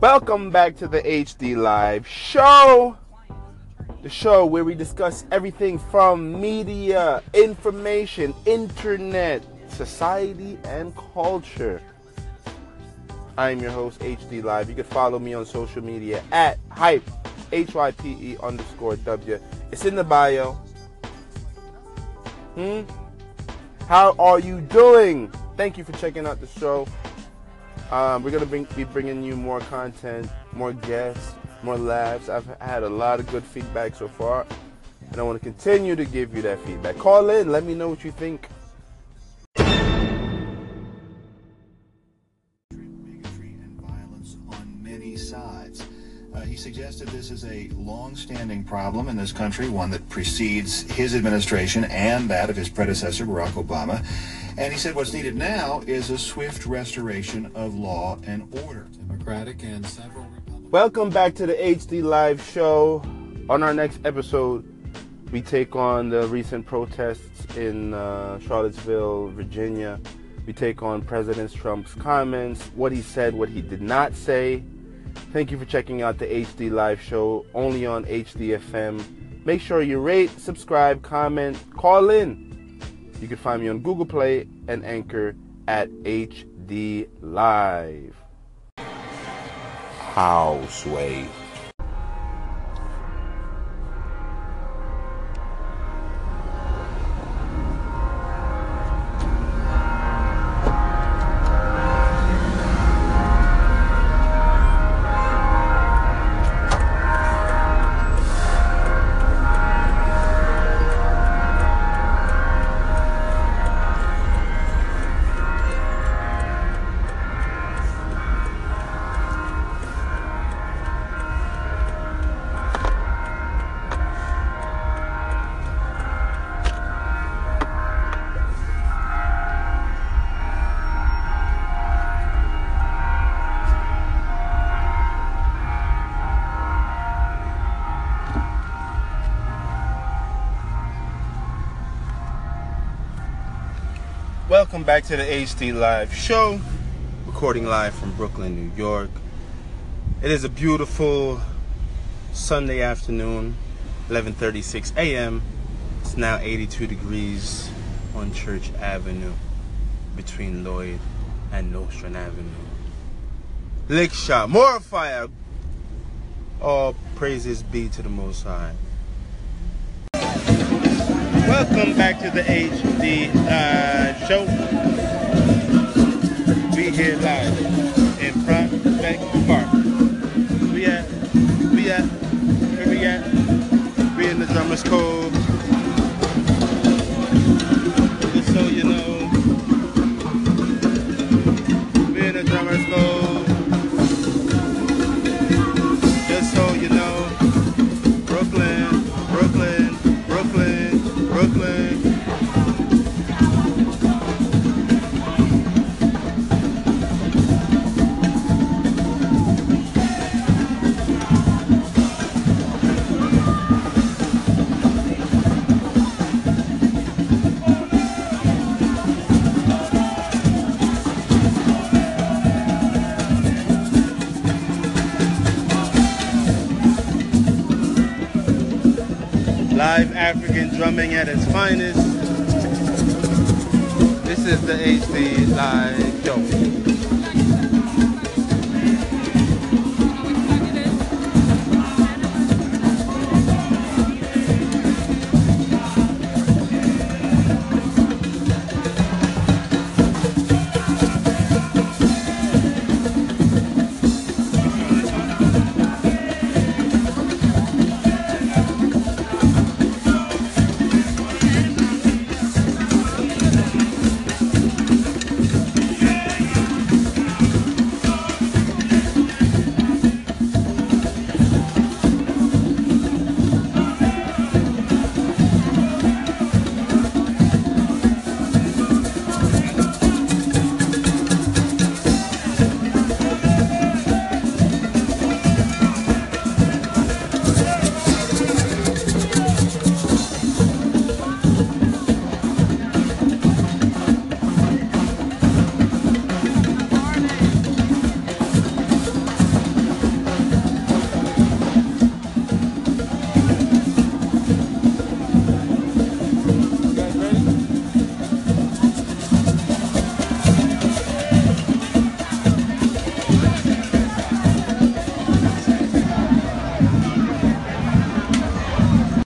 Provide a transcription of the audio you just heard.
Welcome back to the HD Live Show. The show where we discuss everything from media, information, internet, society, and culture. I am your host, HD Live. You can follow me on social media at hype, H Y P E underscore W. It's in the bio. Hmm? How are you doing? Thank you for checking out the show. Um, we're gonna bring, be bringing you more content, more guests, more laughs. I've had a lot of good feedback so far, and I want to continue to give you that feedback. Call in, let me know what you think. sides. Uh, he suggested this is a long-standing problem in this country, one that precedes his administration and that of his predecessor, Barack Obama. And he said what's needed now is a swift restoration of law and order. Democratic and several Republican. Welcome back to the HD Live Show. On our next episode, we take on the recent protests in uh, Charlottesville, Virginia. We take on President Trump's comments, what he said, what he did not say. Thank you for checking out the HD Live Show only on HDFM. Make sure you rate, subscribe, comment, call in. You can find me on Google Play and Anchor at HD Live. Houseway. Welcome back to the HD Live Show, recording live from Brooklyn, New York. It is a beautiful Sunday afternoon, 11:36 a.m. It's now 82 degrees on Church Avenue, between Lloyd and Nostrand Avenue. Lick more fire. All praises be to the Most High. Welcome back to the HD uh, show. We here live in Prospect Park. We at, we at, where we at? We in the Drummers Grove. Live African drumming at its finest. This is the HD Live Show.